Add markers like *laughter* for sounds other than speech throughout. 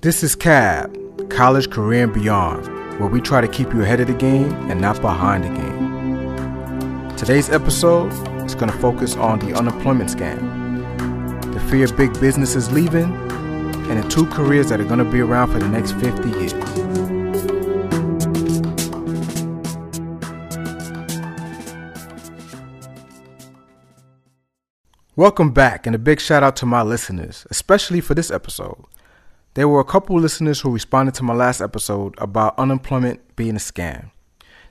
This is CAB, College, Career, and Beyond, where we try to keep you ahead of the game and not behind the game. Today's episode is going to focus on the unemployment scam, the fear big businesses leaving, and the two careers that are going to be around for the next 50 years. Welcome back, and a big shout out to my listeners, especially for this episode. There were a couple listeners who responded to my last episode about unemployment being a scam.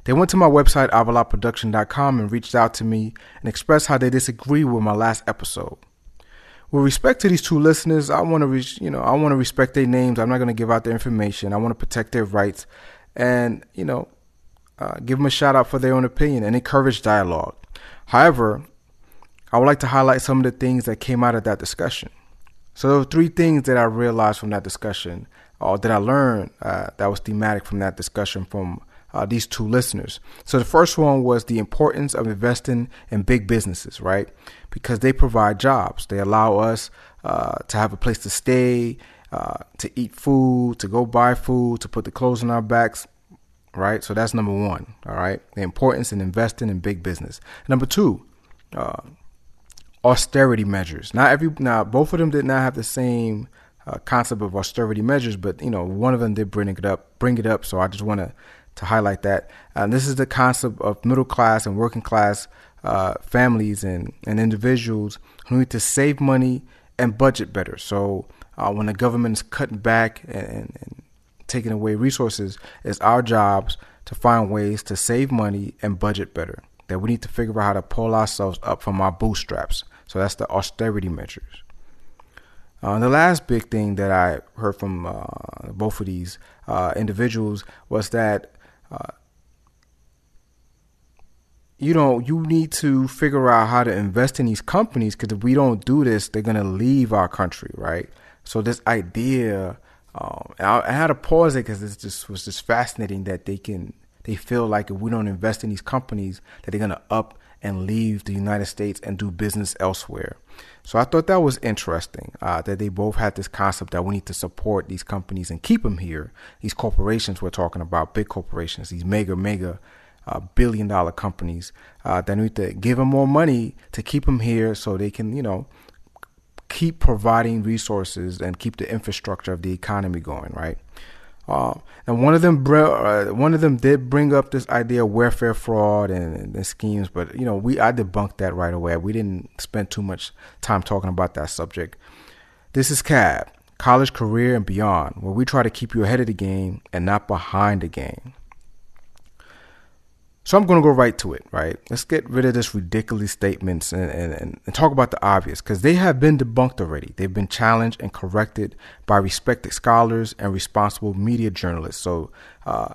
They went to my website, avalotproduction.com, and reached out to me and expressed how they disagree with my last episode. With respect to these two listeners, I want to, re- you know, I want to respect their names. I'm not going to give out their information. I want to protect their rights, and you know, uh, give them a shout out for their own opinion and encourage dialogue. However, I would like to highlight some of the things that came out of that discussion. So three things that I realized from that discussion, or that I learned uh, that was thematic from that discussion from uh, these two listeners. So the first one was the importance of investing in big businesses, right? Because they provide jobs. They allow us uh, to have a place to stay, uh, to eat food, to go buy food, to put the clothes on our backs, right? So that's number one, all right? The importance in investing in big business. Number two, uh, austerity measures. Not every now both of them did not have the same uh, concept of austerity measures, but you know one of them did bring it up. Bring it up. So I just want to to highlight that. And this is the concept of middle class and working class uh, families and and individuals who need to save money and budget better. So uh, when the government is cutting back and, and taking away resources, it's our jobs to find ways to save money and budget better. That we need to figure out how to pull ourselves up from our bootstraps. So that's the austerity measures. Uh, the last big thing that I heard from uh, both of these uh, individuals was that uh, you know you need to figure out how to invest in these companies because if we don't do this, they're gonna leave our country, right? So this idea, um, I, I, had to pause it because it just was just fascinating that they can they feel like if we don't invest in these companies, that they're gonna up and leave the United States and do business elsewhere. So I thought that was interesting uh, that they both had this concept that we need to support these companies and keep them here. These corporations we're talking about, big corporations, these mega, mega uh, billion dollar companies uh, that need to give them more money to keep them here so they can, you know, keep providing resources and keep the infrastructure of the economy going, right? Uh, and one of them, uh, one of them did bring up this idea of welfare fraud and, and, schemes, but you know, we I debunked that right away. We didn't spend too much time talking about that subject. This is CAB, College, Career, and Beyond, where we try to keep you ahead of the game and not behind the game. So I'm going to go right to it, right? Let's get rid of this ridiculous statements and, and, and talk about the obvious because they have been debunked already. They've been challenged and corrected by respected scholars and responsible media journalists. So uh,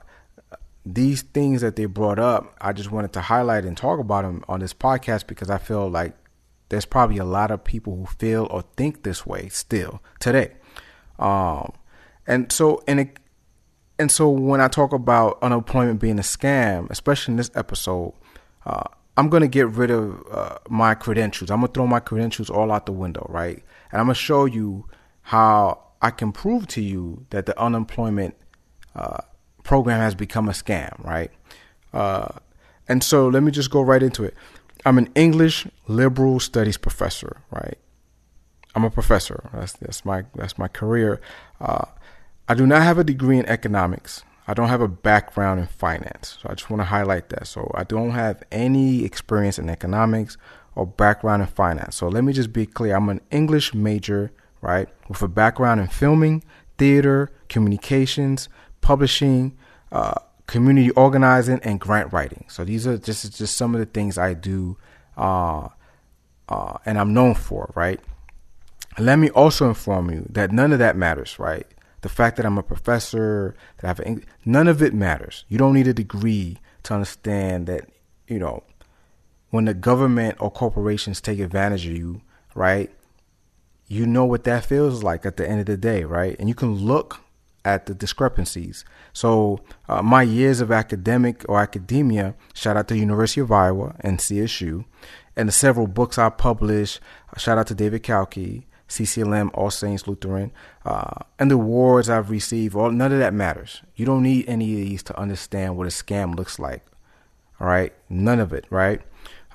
these things that they brought up, I just wanted to highlight and talk about them on this podcast because I feel like there's probably a lot of people who feel or think this way still today. Um, and so, and it, and so when I talk about unemployment being a scam, especially in this episode, uh, I'm gonna get rid of uh, my credentials. I'm gonna throw my credentials all out the window, right? And I'm gonna show you how I can prove to you that the unemployment uh, program has become a scam, right? Uh, and so let me just go right into it. I'm an English liberal studies professor, right? I'm a professor. That's that's my that's my career. Uh, I do not have a degree in economics. I don't have a background in finance. So I just want to highlight that. So I don't have any experience in economics or background in finance. So let me just be clear. I'm an English major, right, with a background in filming, theater, communications, publishing, uh, community organizing, and grant writing. So these are just just some of the things I do, uh, uh, and I'm known for, right. Let me also inform you that none of that matters, right the fact that I'm a professor, that I have an, none of it matters. You don't need a degree to understand that, you know, when the government or corporations take advantage of you, right? You know what that feels like at the end of the day, right? And you can look at the discrepancies. So, uh, my years of academic or academia, shout out to University of Iowa and CSU, and the several books I published, shout out to David Kalki, CCLM, All Saints Lutheran, uh, and the awards I've received. All none of that matters. You don't need any of these to understand what a scam looks like. All right, none of it. Right?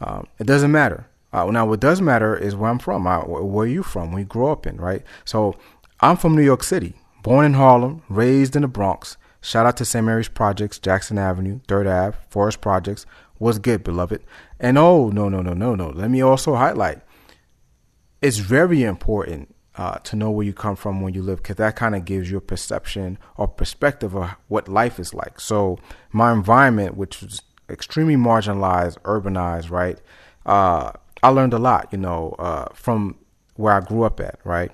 Um, it doesn't matter. Uh, now, what does matter is where I'm from. I, where are you from? Where you grew up in? Right? So, I'm from New York City, born in Harlem, raised in the Bronx. Shout out to St. Mary's Projects, Jackson Avenue, Third Ave, Forest Projects. What's good, beloved? And oh, no, no, no, no, no. Let me also highlight it's very important uh, to know where you come from when you live because that kind of gives you a perception or perspective of what life is like. So, my environment, which was extremely marginalized, urbanized, right? Uh, I learned a lot, you know, uh, from where I grew up at, right?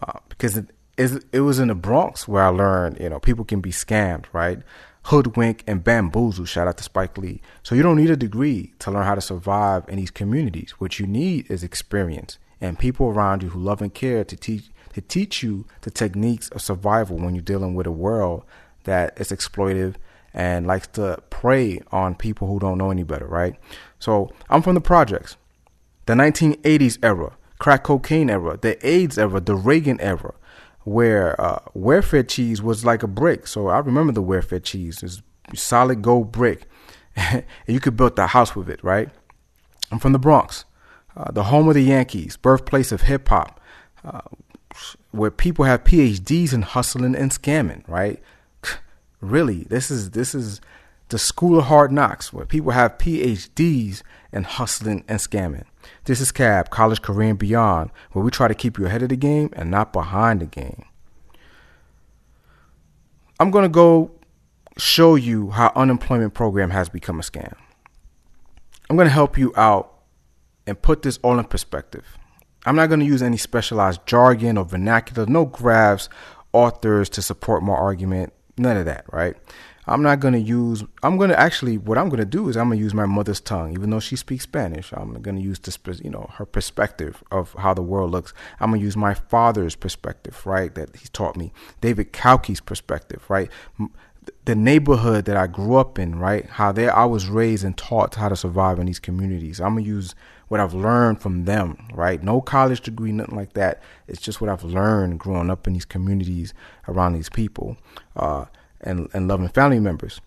Uh, because it, it was in the Bronx where I learned, you know, people can be scammed, right? Hoodwink and bamboozle. Shout out to Spike Lee. So you don't need a degree to learn how to survive in these communities. What you need is experience and people around you who love and care to teach to teach you the techniques of survival when you're dealing with a world that is exploitive and likes to prey on people who don't know any better, right? So I'm from the projects, the 1980s era, crack cocaine era, the AIDS era, the Reagan era, where uh, welfare cheese was like a brick. So I remember the welfare cheese, it's solid gold brick, *laughs* and you could build the house with it, right? I'm from the Bronx, uh, the home of the Yankees, birthplace of hip hop, uh, where people have PhDs in hustling and scamming, right? *sighs* really, this is this is the school of hard knocks, where people have PhDs in hustling and scamming. This is CAB, College Career and Beyond, where we try to keep you ahead of the game and not behind the game. I'm going to go show you how unemployment program has become a scam. I'm going to help you out and put this all in perspective. I'm not going to use any specialized jargon or vernacular, no graphs, authors to support my argument, none of that, right? I'm not going to use, I'm going to actually, what I'm going to do is I'm going to use my mother's tongue, even though she speaks Spanish. I'm going to use this, you know, her perspective of how the world looks. I'm going to use my father's perspective, right? That he taught me. David Kauke's perspective, right? The neighborhood that I grew up in, right? How there I was raised and taught how to survive in these communities. I'm going to use what I've learned from them, right? No college degree, nothing like that. It's just what I've learned growing up in these communities around these people uh, and, and loving family members.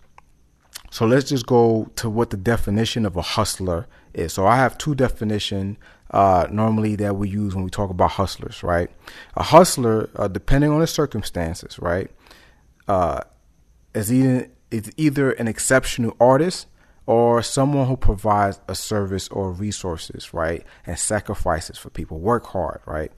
So let's just go to what the definition of a hustler is. So I have two definition uh, normally that we use when we talk about hustlers, right? A hustler, uh, depending on the circumstances, right, uh, is either is either an exceptional artist or someone who provides a service or resources, right? And sacrifices for people, work hard, right?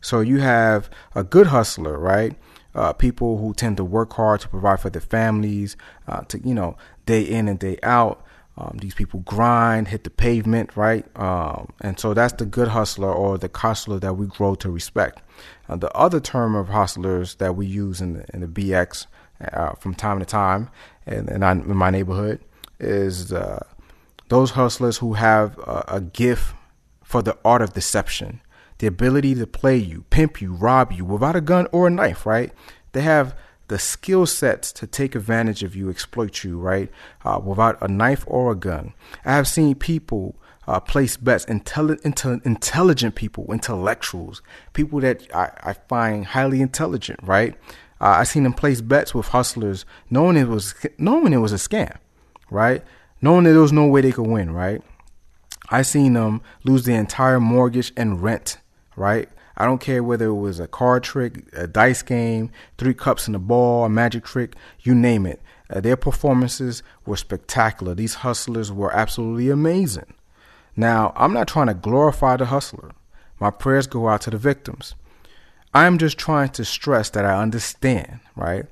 So you have a good hustler, right? Uh, people who tend to work hard to provide for their families, uh, to, you know, day in and day out. Um, these people grind, hit the pavement, right? Um, and so that's the good hustler or the hustler that we grow to respect. Uh, the other term of hustlers that we use in the, in the BX uh, from time to time and in, in my neighborhood is uh, those hustlers who have a, a gift for the art of deception, the ability to play you, pimp you, rob you without a gun or a knife, right? They have the skill sets to take advantage of you, exploit you, right? Uh, without a knife or a gun. I have seen people uh, place bets, intelli- intel- intelligent people, intellectuals, people that I, I find highly intelligent, right? Uh, I seen them place bets with hustlers, knowing it was knowing it was a scam right? Knowing that there was no way they could win, right? I seen them lose the entire mortgage and rent, right? I don't care whether it was a card trick, a dice game, three cups in a ball, a magic trick, you name it. Uh, their performances were spectacular. These hustlers were absolutely amazing. Now, I'm not trying to glorify the hustler. My prayers go out to the victims. I'm just trying to stress that I understand, right?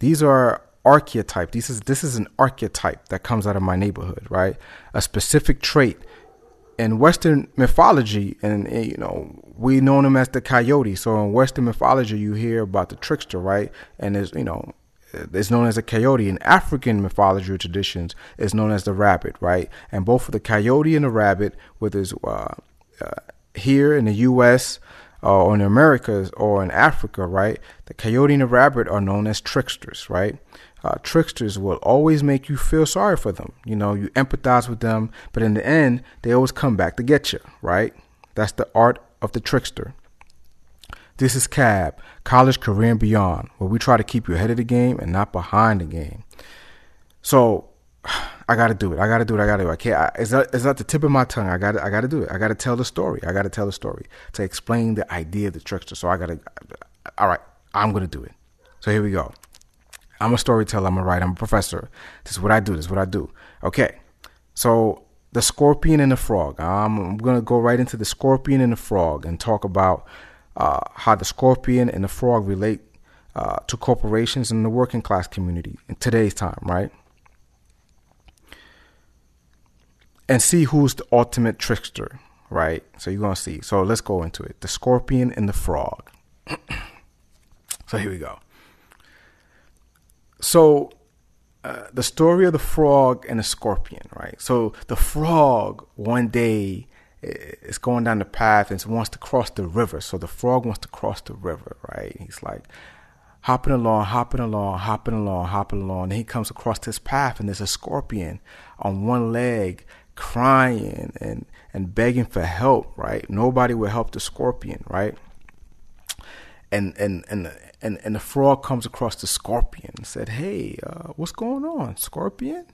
These are archetype. This is this is an archetype that comes out of my neighborhood, right? A specific trait in Western mythology, and eh, you know we know him as the coyote. So in Western mythology, you hear about the trickster, right? And is you know it's known as a coyote. In African mythology or traditions, it's known as the rabbit, right? And both the coyote and the rabbit, whether it's uh, uh, here in the U.S. or in the Americas or in Africa, right? The coyote and the rabbit are known as tricksters, right? Uh, tricksters will always make you feel sorry for them. You know, you empathize with them, but in the end, they always come back to get you, right? That's the art of the trickster. This is CAB, College Career and Beyond, where we try to keep you ahead of the game and not behind the game. So *sighs* I gotta do it. I gotta do it. I gotta do it. I can't. I, it's, not, it's at the tip of my tongue. I gotta. I gotta do it. I gotta tell the story. I gotta tell the story to explain the idea of the trickster. So I gotta. All right. I'm gonna do it. So here we go. I'm a storyteller. I'm a writer. I'm a professor. This is what I do. This is what I do. Okay. So the scorpion and the frog. I'm, I'm gonna go right into the scorpion and the frog and talk about uh, how the scorpion and the frog relate uh, to corporations and the working class community in today's time, right? And see who's the ultimate trickster, right? So you're gonna see. So let's go into it. The scorpion and the frog. *clears throat* so here we go. So uh, the story of the frog and the scorpion, right? So the frog one day is going down the path and wants to cross the river. So the frog wants to cross the river, right? He's like hopping along, hopping along, hopping along, hopping along. And he comes across this path and there's a scorpion on one leg crying and, and begging for help, right? Nobody will help the scorpion, right? And, and, and, and, and the frog comes across the scorpion and said, Hey, uh, what's going on, scorpion?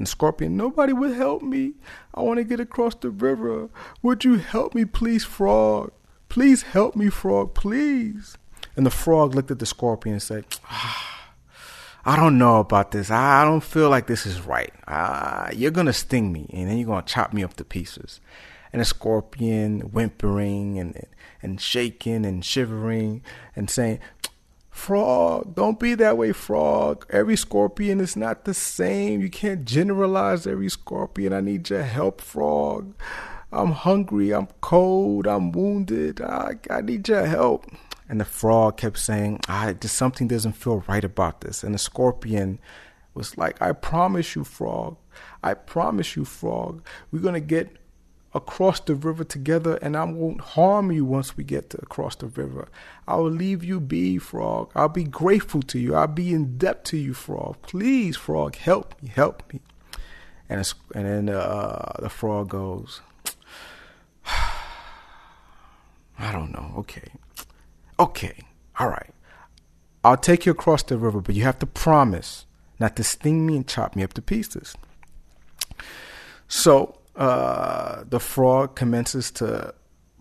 And Scorpion, nobody would help me. I want to get across the river. Would you help me, please, Frog? Please help me, Frog, please. And the frog looked at the scorpion and said, ah, I don't know about this. I don't feel like this is right. Ah, you're going to sting me and then you're going to chop me up to pieces. And a scorpion whimpering and, and shaking and shivering and saying, Frog, don't be that way, frog. Every scorpion is not the same. You can't generalize every scorpion. I need your help, frog. I'm hungry. I'm cold. I'm wounded. I, I need your help. And the frog kept saying, I just something doesn't feel right about this. And the scorpion was like, I promise you, frog. I promise you, frog. We're gonna get across the river together and I won't harm you once we get to across the river. I will leave you be, frog. I'll be grateful to you. I'll be in debt to you, frog. Please, frog, help me, help me. And it's, and then uh, the frog goes, *sighs* I don't know. Okay. Okay. All right. I'll take you across the river, but you have to promise not to sting me and chop me up to pieces. So uh, the frog commences to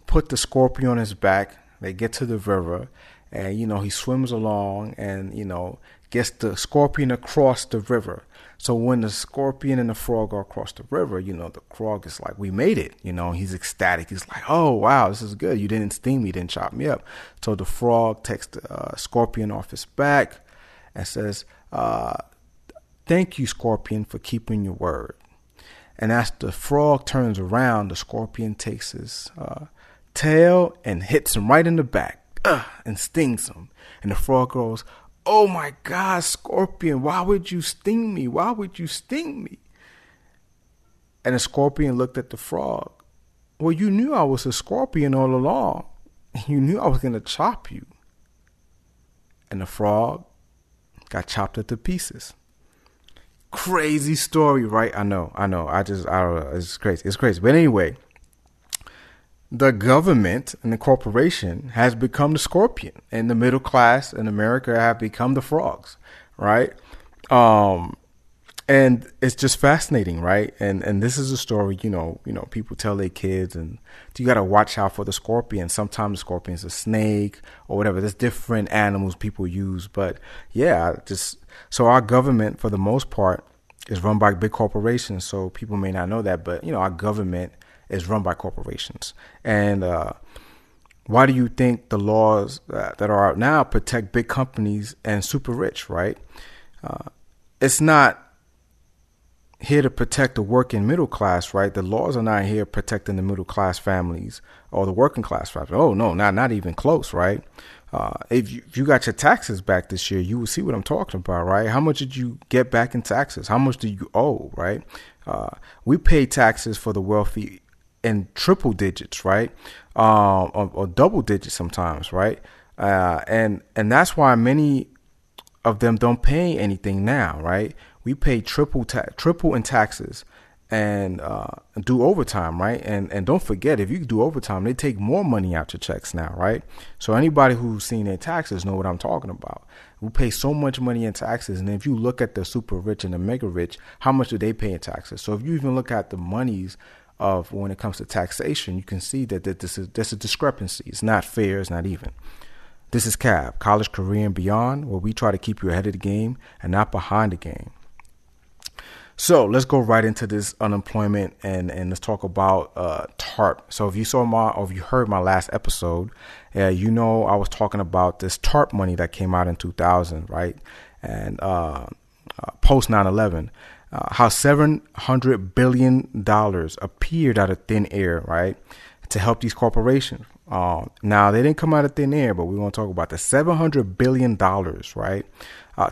put the scorpion on his back. They get to the river, and you know he swims along, and you know gets the scorpion across the river. So when the scorpion and the frog are across the river, you know the frog is like, "We made it!" You know he's ecstatic. He's like, "Oh wow, this is good. You didn't sting me, didn't chop me up." So the frog takes the uh, scorpion off his back and says, uh, "Thank you, scorpion, for keeping your word." And as the frog turns around, the scorpion takes his uh, tail and hits him right in the back uh, and stings him. And the frog goes, Oh my God, scorpion, why would you sting me? Why would you sting me? And the scorpion looked at the frog. Well, you knew I was a scorpion all along. You knew I was going to chop you. And the frog got chopped into pieces crazy story, right? I know, I know. I just, I don't know. It's crazy. It's crazy. But anyway, the government and the corporation has become the scorpion, and the middle class in America have become the frogs, right? Um, and it's just fascinating, right? And and this is a story, you know, you know, people tell their kids, and you got to watch out for the scorpion. Sometimes the scorpion's a snake or whatever. There's different animals people use, but yeah, just so our government, for the most part, is run by big corporations. So people may not know that, but you know, our government is run by corporations. And uh, why do you think the laws that, that are out now protect big companies and super rich? Right? Uh, it's not here to protect the working middle class, right? The laws are not here protecting the middle class families or the working class families. Oh no, not not even close, right? Uh, if you, if you got your taxes back this year, you will see what I'm talking about, right? How much did you get back in taxes? How much do you owe, right? Uh, we pay taxes for the wealthy in triple digits, right? Um, or, or, double digits sometimes, right? Uh, and and that's why many of them don't pay anything now, right? We pay triple ta- triple in taxes and uh, do overtime, right? And and don't forget, if you do overtime, they take more money out your checks now, right? So anybody who's seen their taxes know what I'm talking about. We pay so much money in taxes, and if you look at the super rich and the mega rich, how much do they pay in taxes? So if you even look at the monies of when it comes to taxation, you can see that, that this is there's a discrepancy. It's not fair. It's not even. This is CAB, College, Career, and Beyond, where we try to keep you ahead of the game and not behind the game. So let's go right into this unemployment and, and let's talk about uh, TARP. So if you saw my or if you heard my last episode, uh, you know I was talking about this TARP money that came out in 2000, right? And uh, uh post 9/11, uh, how 700 billion dollars appeared out of thin air, right, to help these corporations. Uh, now they didn't come out of thin air, but we want to talk about the 700 billion dollars, right,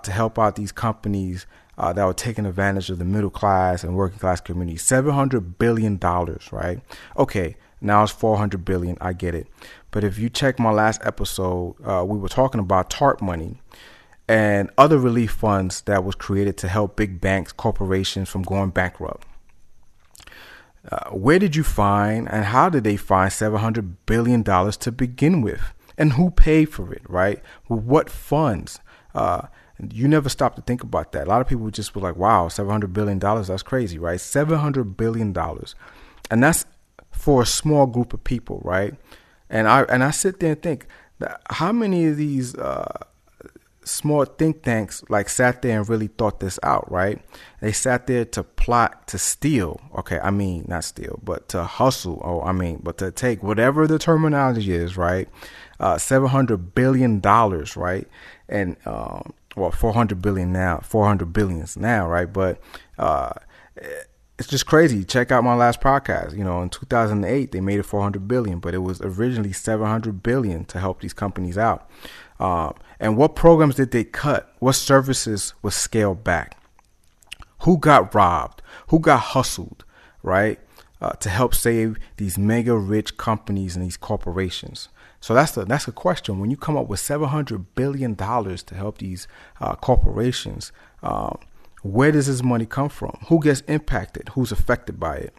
to help out these companies uh, that were taking advantage of the middle class and working class community. Seven hundred billion dollars, right? Okay, now it's four hundred billion. I get it, but if you check my last episode, uh, we were talking about TARP money and other relief funds that was created to help big banks, corporations from going bankrupt. Uh, where did you find and how did they find $700 billion to begin with? And who paid for it, right? With what funds? Uh, you never stop to think about that. A lot of people just were like, wow, $700 billion, that's crazy, right? $700 billion. And that's for a small group of people, right? And I and I sit there and think, how many of these uh, small think tanks like sat there and really thought this out, right? They sat there to plot to steal. Okay, I mean not steal, but to hustle. Oh, I mean, but to take whatever the terminology is, right? Uh, Seven hundred billion dollars, right? And um, well, 400 billion now, 400 billions now, right? But uh, it's just crazy. Check out my last podcast. You know, in 2008 they made it 400 billion, but it was originally 700 billion to help these companies out. Um, and what programs did they cut? What services was scaled back? Who got robbed? Who got hustled? Right? Uh, to help save these mega rich companies and these corporations. So that's the that's the question. When you come up with seven hundred billion dollars to help these uh, corporations, um, where does this money come from? Who gets impacted? Who's affected by it?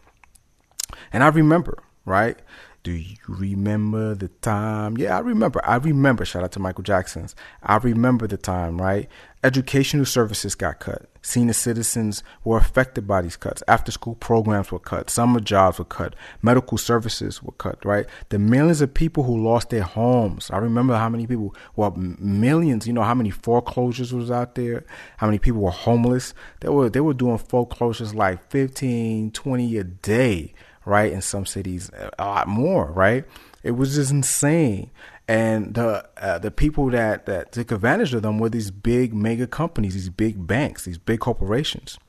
And I remember, right? Do you remember the time? Yeah, I remember. I remember. Shout out to Michael Jackson's. I remember the time, right? Educational services got cut. Senior citizens were affected by these cuts. After school programs were cut. Summer jobs were cut. Medical services were cut, right? The millions of people who lost their homes. I remember how many people, well, millions, you know, how many foreclosures was out there? How many people were homeless? They were, they were doing foreclosures like 15, 20 a day right? In some cities, a lot more, right? It was just insane. And the uh, the people that, that took advantage of them were these big mega companies, these big banks, these big corporations.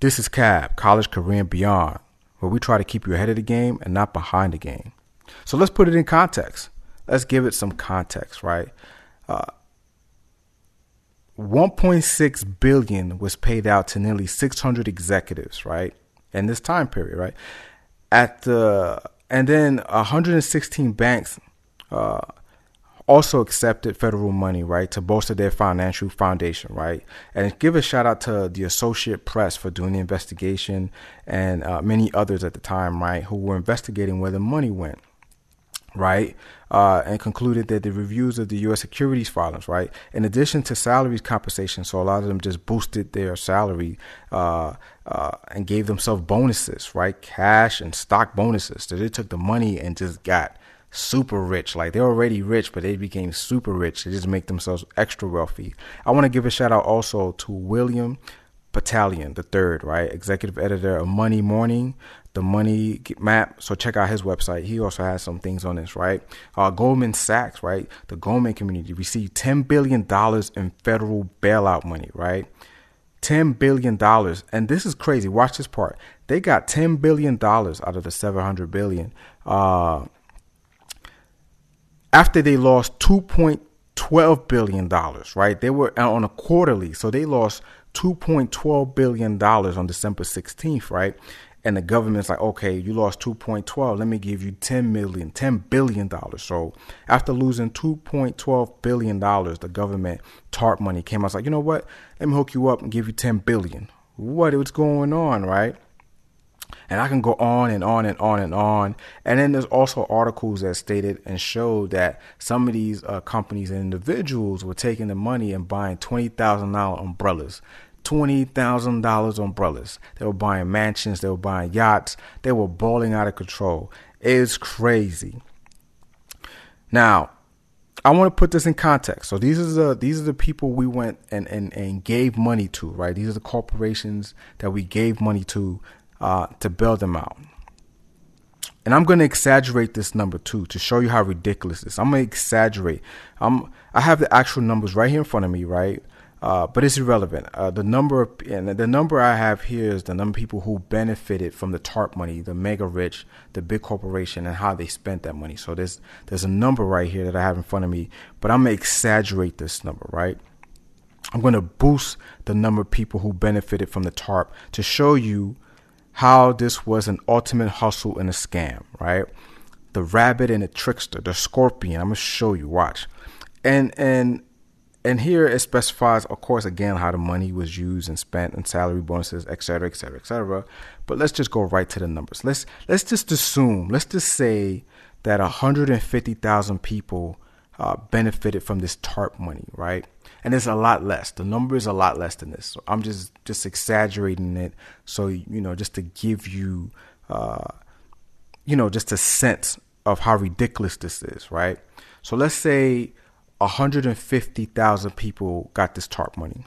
This is CAB, College, Career, and Beyond, where we try to keep you ahead of the game and not behind the game. So let's put it in context. Let's give it some context, right? Uh, 1.6 billion was paid out to nearly 600 executives, right? in this time period, right? At the and then 116 banks uh, also accepted federal money, right, to bolster their financial foundation, right? And give a shout out to the Associate Press for doing the investigation and uh, many others at the time, right, who were investigating where the money went right? Uh, and concluded that the reviews of the U.S. securities filings, right, in addition to salaries compensation, so a lot of them just boosted their salary uh, uh, and gave themselves bonuses, right, cash and stock bonuses. So they took the money and just got super rich. Like they're already rich, but they became super rich. They just make themselves extra wealthy. I want to give a shout out also to William Patalon the third, right? Executive editor of Money Morning, the Money Map. So check out his website. He also has some things on this, right? Uh, Goldman Sachs, right? The Goldman community received ten billion dollars in federal bailout money, right? Ten billion dollars, and this is crazy. Watch this part. They got ten billion dollars out of the seven hundred billion. Uh, after they lost two point twelve billion dollars, right? They were on a quarterly, so they lost $2.12 billion on December 16th, right? And the government's like, okay, you lost 2.12. Let me give you 10 million, 10 billion dollars. So after losing 2.12 billion dollars, the government TARP money came out. like, you know what? Let me hook you up and give you 10 billion. what what's going on, right? And I can go on and on and on and on. And then there's also articles that stated and showed that some of these uh, companies and individuals were taking the money and buying $20,000 umbrellas. $20,000 umbrellas. They were buying mansions, they were buying yachts, they were balling out of control. It's crazy. Now, I want to put this in context. So these are the these are the people we went and, and, and gave money to, right? These are the corporations that we gave money to uh, to build them out. And I'm going to exaggerate this number too to show you how ridiculous this. I'm going to exaggerate. I'm I have the actual numbers right here in front of me, right? Uh, but it's irrelevant. Uh, the number of, and the number I have here is the number of people who benefited from the TARP money, the mega rich, the big corporation, and how they spent that money. So there's there's a number right here that I have in front of me, but I'm gonna exaggerate this number, right? I'm gonna boost the number of people who benefited from the TARP to show you how this was an ultimate hustle and a scam, right? The rabbit and the trickster, the scorpion. I'm gonna show you. Watch, and and and here it specifies, of course, again how the money was used and spent and salary bonuses, etc., etc., et cetera, et cetera. But let's just go right to the numbers. Let's let's just assume, let's just say that 150,000 people uh, benefited from this TARP money, right? And it's a lot less. The number is a lot less than this. So I'm just just exaggerating it, so you know, just to give you, uh, you know, just a sense of how ridiculous this is, right? So let's say 150,000 people got this TARP money.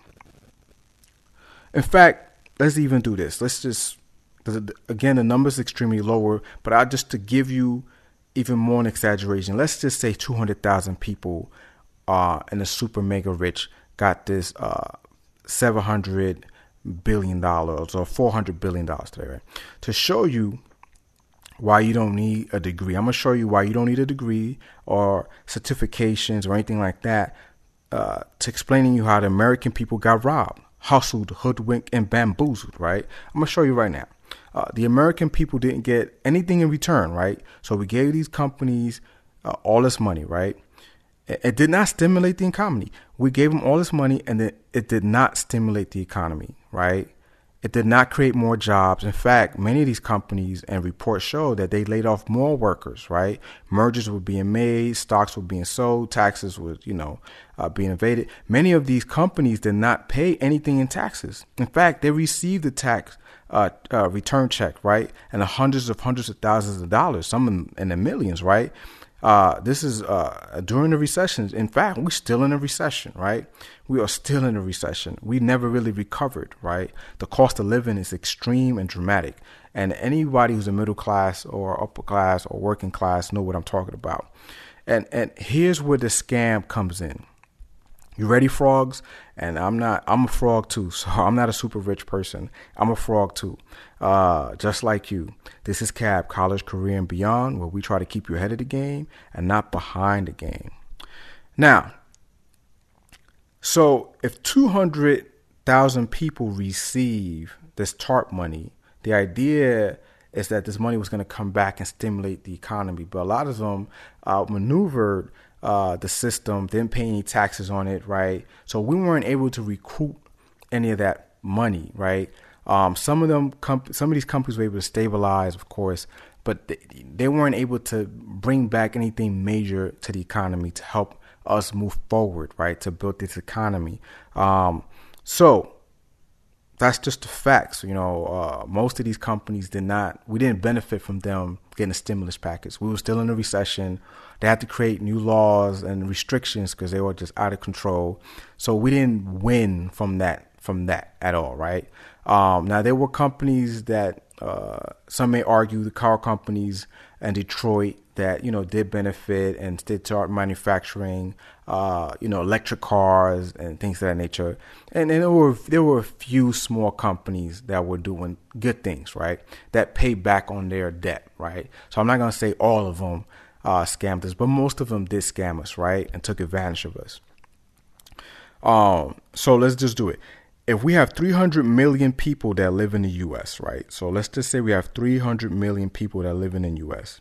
In fact, let's even do this. Let's just, again, the number is extremely lower, but I just to give you even more an exaggeration, let's just say 200,000 people uh, in the super mega rich got this uh, 700 billion dollars or 400 billion dollars today, right? To show you why you don't need a degree. I'm gonna show you why you don't need a degree or certifications or anything like that uh, to explaining you how the American people got robbed, hustled, hoodwinked, and bamboozled. Right? I'm gonna show you right now. Uh, the American people didn't get anything in return, right? So we gave these companies uh, all this money, right? It, did not stimulate the economy. We gave them all this money, and it, it did not stimulate the economy, right? It did not create more jobs. In fact, many of these companies and reports show that they laid off more workers, right? Mergers were being made, stocks were being sold, taxes were, you know, uh, being evaded. Many of these companies did not pay anything in taxes. In fact, they received the tax uh, uh, return check, right? And the hundreds of hundreds of thousands of dollars, some in, in the millions, right? Uh, this is uh, during the recession. In fact, we're still in a recession, right? We are still in a recession. We never really recovered, right? The cost of living is extreme and dramatic. And anybody who's a middle class or upper class or working class know what I'm talking about. And and here's where the scam comes in. You ready, frogs? And I'm not. I'm a frog too, *laughs* so I'm not a super rich person. I'm a frog too, uh, just like you. This is CAB, College, Career, and Beyond, where we try to keep you ahead of the game and not behind the game. Now, so if 200,000 people receive this TARP money, the idea is that this money was going to come back and stimulate the economy. But a lot of them uh, maneuvered uh, the system, didn't pay any taxes on it, right? So we weren't able to recoup any of that money, right? Um, some of them, comp- some of these companies were able to stabilize, of course, but they, they weren't able to bring back anything major to the economy to help us move forward, right? To build this economy. Um, so that's just the facts. You know, uh, most of these companies did not, we didn't benefit from them getting a stimulus package. We were still in a recession. They had to create new laws and restrictions because they were just out of control. So we didn't win from that, from that at all, right? Um, now there were companies that uh, some may argue the car companies in Detroit that you know did benefit and did start manufacturing, uh, you know, electric cars and things of that nature. And, and there were there were a few small companies that were doing good things, right? That paid back on their debt, right? So I'm not gonna say all of them uh, scammed us, but most of them did scam us, right, and took advantage of us. Um, so let's just do it. If we have 300 million people that live in the U.S., right? So let's just say we have 300 million people that live in the U.S.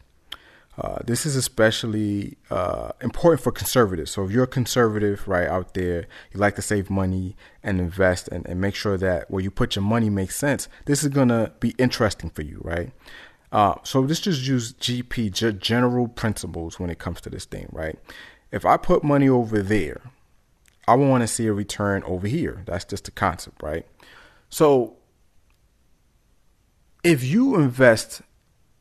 Uh, this is especially uh, important for conservatives. So if you're a conservative right out there, you like to save money and invest and, and make sure that where you put your money makes sense. This is gonna be interesting for you, right? Uh, so let's just use GP general principles when it comes to this thing, right? If I put money over there, I want to see a return over here. That's just the concept, right? So if you invest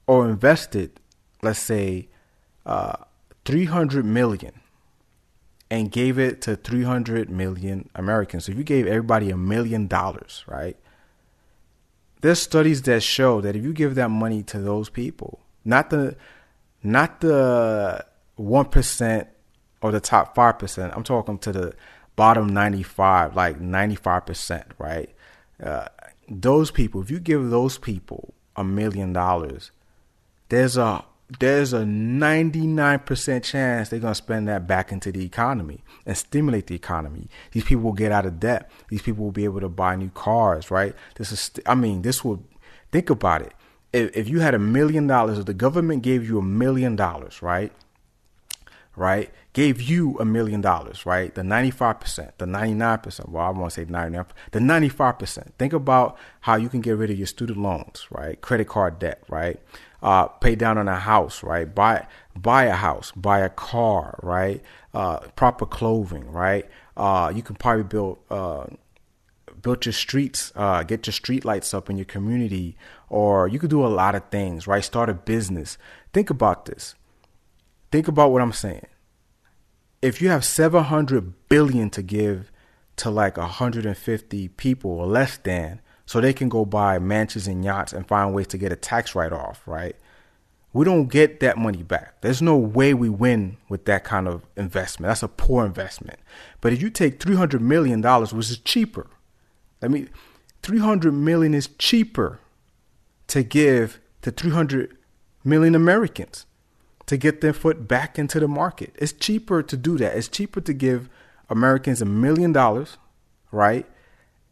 or invested let's say, uh, 300 million and gave it to 300 million Americans. So if you gave everybody a million dollars, right? There's studies that show that if you give that money to those people, not the not the 1% or the top 5%, I'm talking to the bottom 95, like 95%, right? Uh, those people, if you give those people a million dollars, there's a there's a 99% chance they're going to spend that back into the economy and stimulate the economy. These people will get out of debt. These people will be able to buy new cars, right? This is, I mean, this will, think about it. If, if you had a million dollars, if the government gave you a million dollars, right? Right? Gave you a million dollars, right? The 95%, the 99%, well, I want to say 99, the 95%. Think about how you can get rid of your student loans, right? Credit card debt, right? uh, pay down on a house, right? Buy buy a house, buy a car, right? Uh, proper clothing, right? Uh, you can probably build uh, build your streets, uh, get your street lights up in your community, or you could do a lot of things, right? Start a business. Think about this. Think about what I'm saying. If you have 700 billion to give to like 150 people or less than, so they can go buy mansions and yachts and find ways to get a tax write off, right? We don't get that money back. There's no way we win with that kind of investment. That's a poor investment. But if you take $300 million, which is cheaper, I mean, 300 million is cheaper to give to 300 million Americans to get their foot back into the market. It's cheaper to do that. It's cheaper to give Americans a million dollars, right?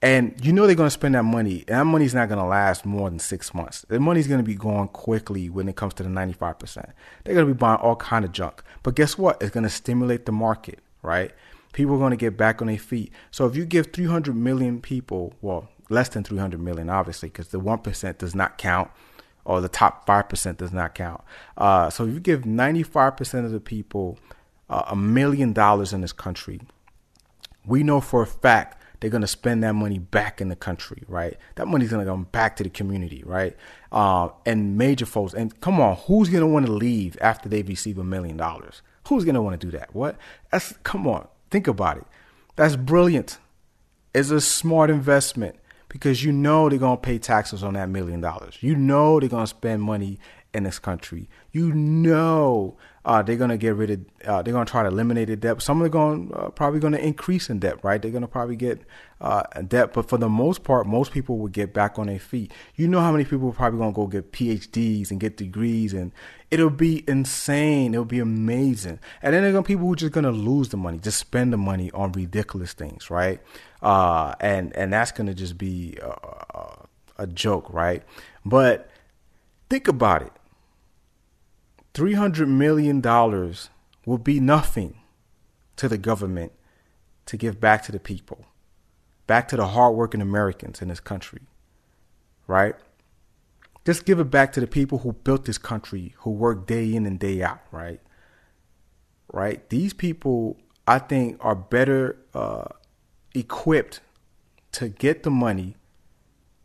And you know they're going to spend that money. And that money's not going to last more than six months. The money's going to be going quickly when it comes to the 95%. They're going to be buying all kind of junk. But guess what? It's going to stimulate the market, right? People are going to get back on their feet. So if you give 300 million people, well, less than 300 million, obviously, because the 1% does not count or the top 5% does not count. Uh, so if you give 95% of the people uh, a million dollars in this country, we know for a fact they're going to spend that money back in the country, right? That money's going to come back to the community, right? Uh, and major folks. And come on, who's going to want to leave after they receive a million dollars? Who's going to want to do that? What? That's come on. Think about it. That's brilliant. It's a smart investment because you know they're going to pay taxes on that million dollars. You know they're going to spend money in this country. You know uh, they're gonna get rid of. Uh, they're gonna try to eliminate the debt. Some are going uh, probably gonna increase in debt, right? They're gonna probably get uh, debt, but for the most part, most people will get back on their feet. You know how many people are probably gonna go get PhDs and get degrees, and it'll be insane. It'll be amazing. And then there are people who are just gonna lose the money, just spend the money on ridiculous things, right? Uh, and and that's gonna just be a, a joke, right? But think about it $300 million will be nothing to the government to give back to the people, back to the hardworking Americans in this country, right? Just give it back to the people who built this country, who work day in and day out, right? Right? These people, I think, are better uh, equipped to get the money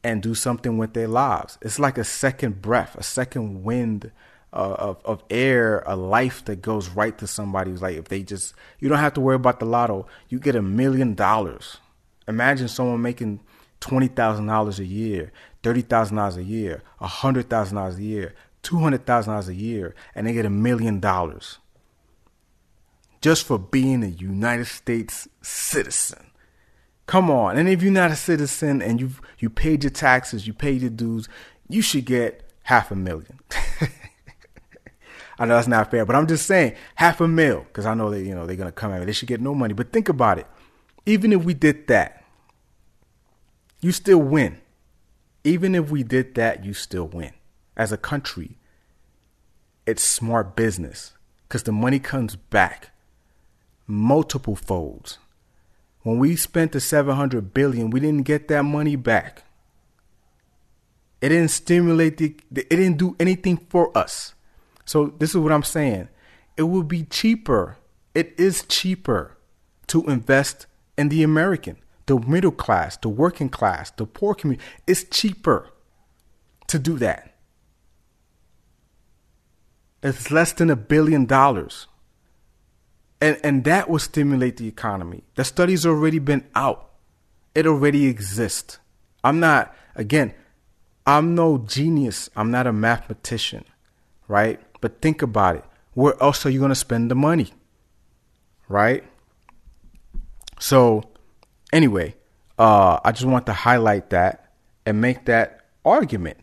and do something with their lives. It's like a second breath, a second wind uh, of of air, a life that goes right to somebody who's like if they just you don't have to worry about the lotto. You get a million dollars. Imagine someone making twenty thousand dollars a year, thirty thousand dollars a year, a hundred thousand dollars a year, two hundred thousand dollars a year, and they get a million dollars just for being a United States citizen. Come on, and if you're not a citizen and you you paid your taxes, you paid your dues, you should get half a million. *laughs* I know that's not fair, but I'm just saying half a mil because I know that you know they're gonna come at me. They should get no money. But think about it. Even if we did that, you still win. Even if we did that, you still win. As a country, it's smart business because the money comes back multiple folds. When we spent the 700 billion, we didn't get that money back. It didn't stimulate the, it didn't do anything for us. So this is what I'm saying. It will be cheaper. It is cheaper to invest in the American, the middle class, the working class, the poor community. It's cheaper to do that. It's less than a billion dollars. And and that will stimulate the economy. The study's already been out. It already exists. I'm not again, I'm no genius. I'm not a mathematician, right? But think about it. Where else are you going to spend the money? Right? So, anyway, uh, I just want to highlight that and make that argument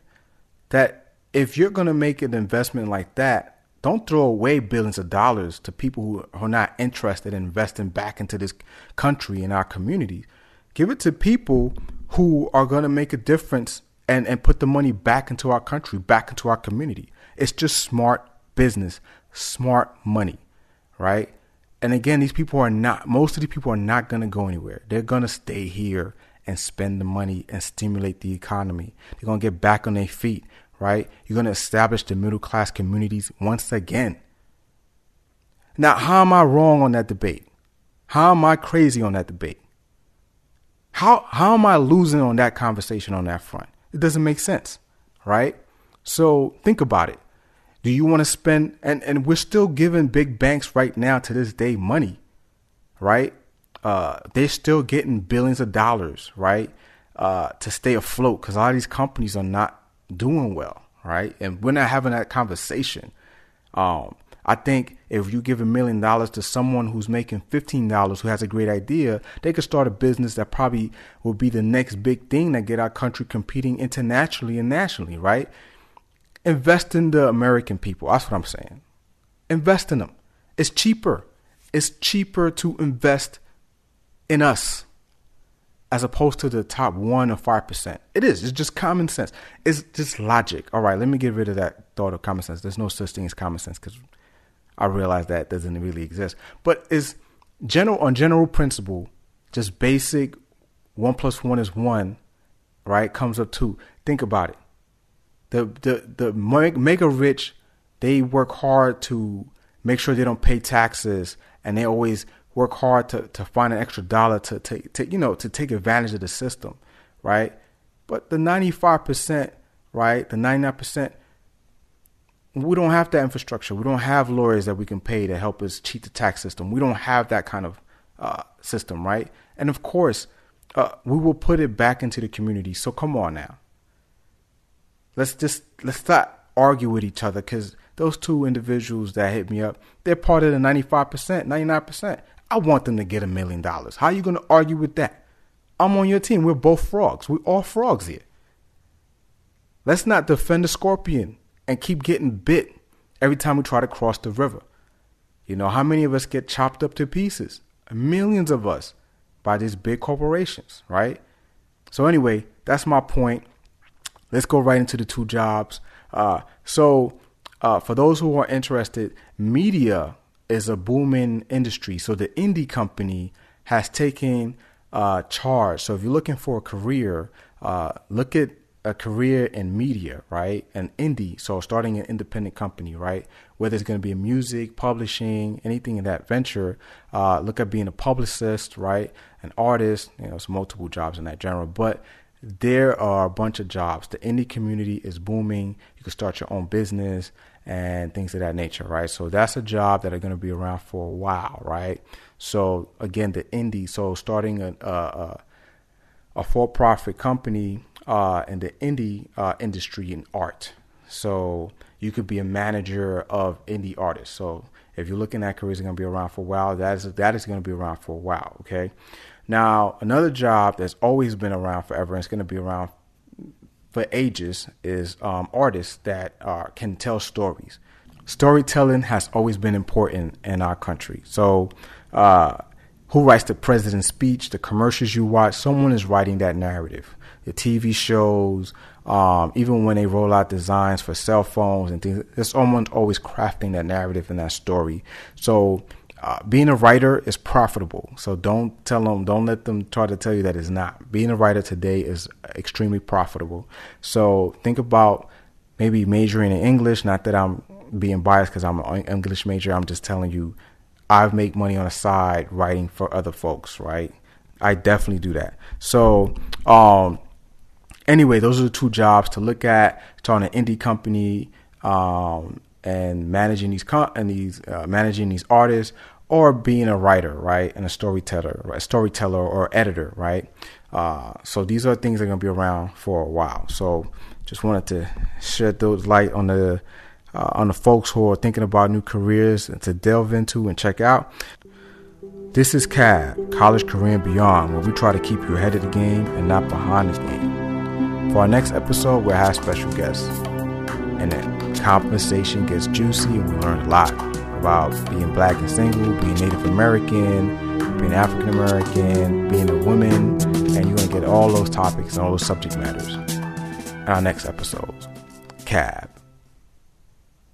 that if you're going to make an investment like that, don't throw away billions of dollars to people who are not interested in investing back into this country and our communities. Give it to people who are going to make a difference and, and put the money back into our country, back into our community. It's just smart business, smart money, right? And again, these people are not, most of these people are not going to go anywhere. They're going to stay here and spend the money and stimulate the economy. They're going to get back on their feet right? You're going to establish the middle class communities once again. Now, how am I wrong on that debate? How am I crazy on that debate? How how am I losing on that conversation on that front? It doesn't make sense, right? So think about it. Do you want to spend and and we're still giving big banks right now to this day money, right? Uh, they're still getting billions of dollars, right, uh, to stay afloat because a lot of these companies are not doing well, right? And we're not having that conversation. Um, I think if you give a million dollars to someone who's making fifteen dollars who has a great idea, they could start a business that probably will be the next big thing that get our country competing internationally and nationally, right? Invest in the American people. That's what I'm saying. Invest in them. It's cheaper. It's cheaper to invest in us as opposed to the top one or five percent. It is. It's just common sense. It's just logic. All right, let me get rid of that thought of common sense. There's no such thing as common sense because I realize that doesn't really exist. But is general on general principle, just basic one plus one is one, right? Comes up two. Think about it. The the the mega rich, they work hard to make sure they don't pay taxes, and they always work hard to, to find an extra dollar to, to, to, you know, to take advantage of the system, right? But the 95%, right, the 99%, we don't have that infrastructure. We don't have lawyers that we can pay to help us cheat the tax system. We don't have that kind of uh, system, right? And of course, uh, we will put it back into the community. So come on now. Let's just let's not argue with each other because those two individuals that hit me up, they're part of the 95%, 99%. I want them to get a million dollars. How are you going to argue with that? I'm on your team. We're both frogs. We're all frogs here. Let's not defend the scorpion and keep getting bit every time we try to cross the river. You know, how many of us get chopped up to pieces? Millions of us by these big corporations, right? So, anyway, that's my point. Let's go right into the two jobs. Uh, so, uh, for those who are interested, media is a booming industry. So the indie company has taken uh, charge. So if you're looking for a career, uh, look at a career in media, right? An indie, so starting an independent company, right? Whether it's going to be music, publishing, anything in that venture. Uh, look at being a publicist, right? An artist. You know, it's multiple jobs in that genre, but there are a bunch of jobs. The indie community is booming. You can start your own business and things of that nature, right? So that's a job that are going to be around for a while, right? So again, the indie, so starting a a, a for-profit company uh, in the indie uh, industry in art. So you could be a manager of indie artists. So if you're looking at careers are going to be around for a while, that is that is going to be around for a while. Okay. Now another job that's always been around forever and it's going to be around for ages is um, artists that are, can tell stories. Storytelling has always been important in our country. So, uh, who writes the president's speech, the commercials you watch? Someone is writing that narrative. The TV shows, Um, even when they roll out designs for cell phones and things, there's someone always crafting that narrative and that story. So uh, being a writer is profitable. So don't tell them, don't let them try to tell you that it's not. Being a writer today is extremely profitable. So think about maybe majoring in English. Not that I'm being biased because I'm an English major. I'm just telling you, I make money on the side writing for other folks, right? I definitely do that. So, um, anyway, those are the two jobs to look at. Starting an indie company, um, and managing these con- and these uh, managing these artists or being a writer, right, and a storyteller, right? storyteller or editor, right? Uh, so these are things that are gonna be around for a while. So just wanted to shed those light on the uh, on the folks who are thinking about new careers to delve into and check out. This is CAB, College Career and Beyond, where we try to keep you ahead of the game and not behind the game. For our next episode, we'll have special guests. And then conversation gets juicy and we learn a lot about being black and single, being Native American, being African American, being a woman, and you're going to get all those topics and all those subject matters in our next episode. CAB.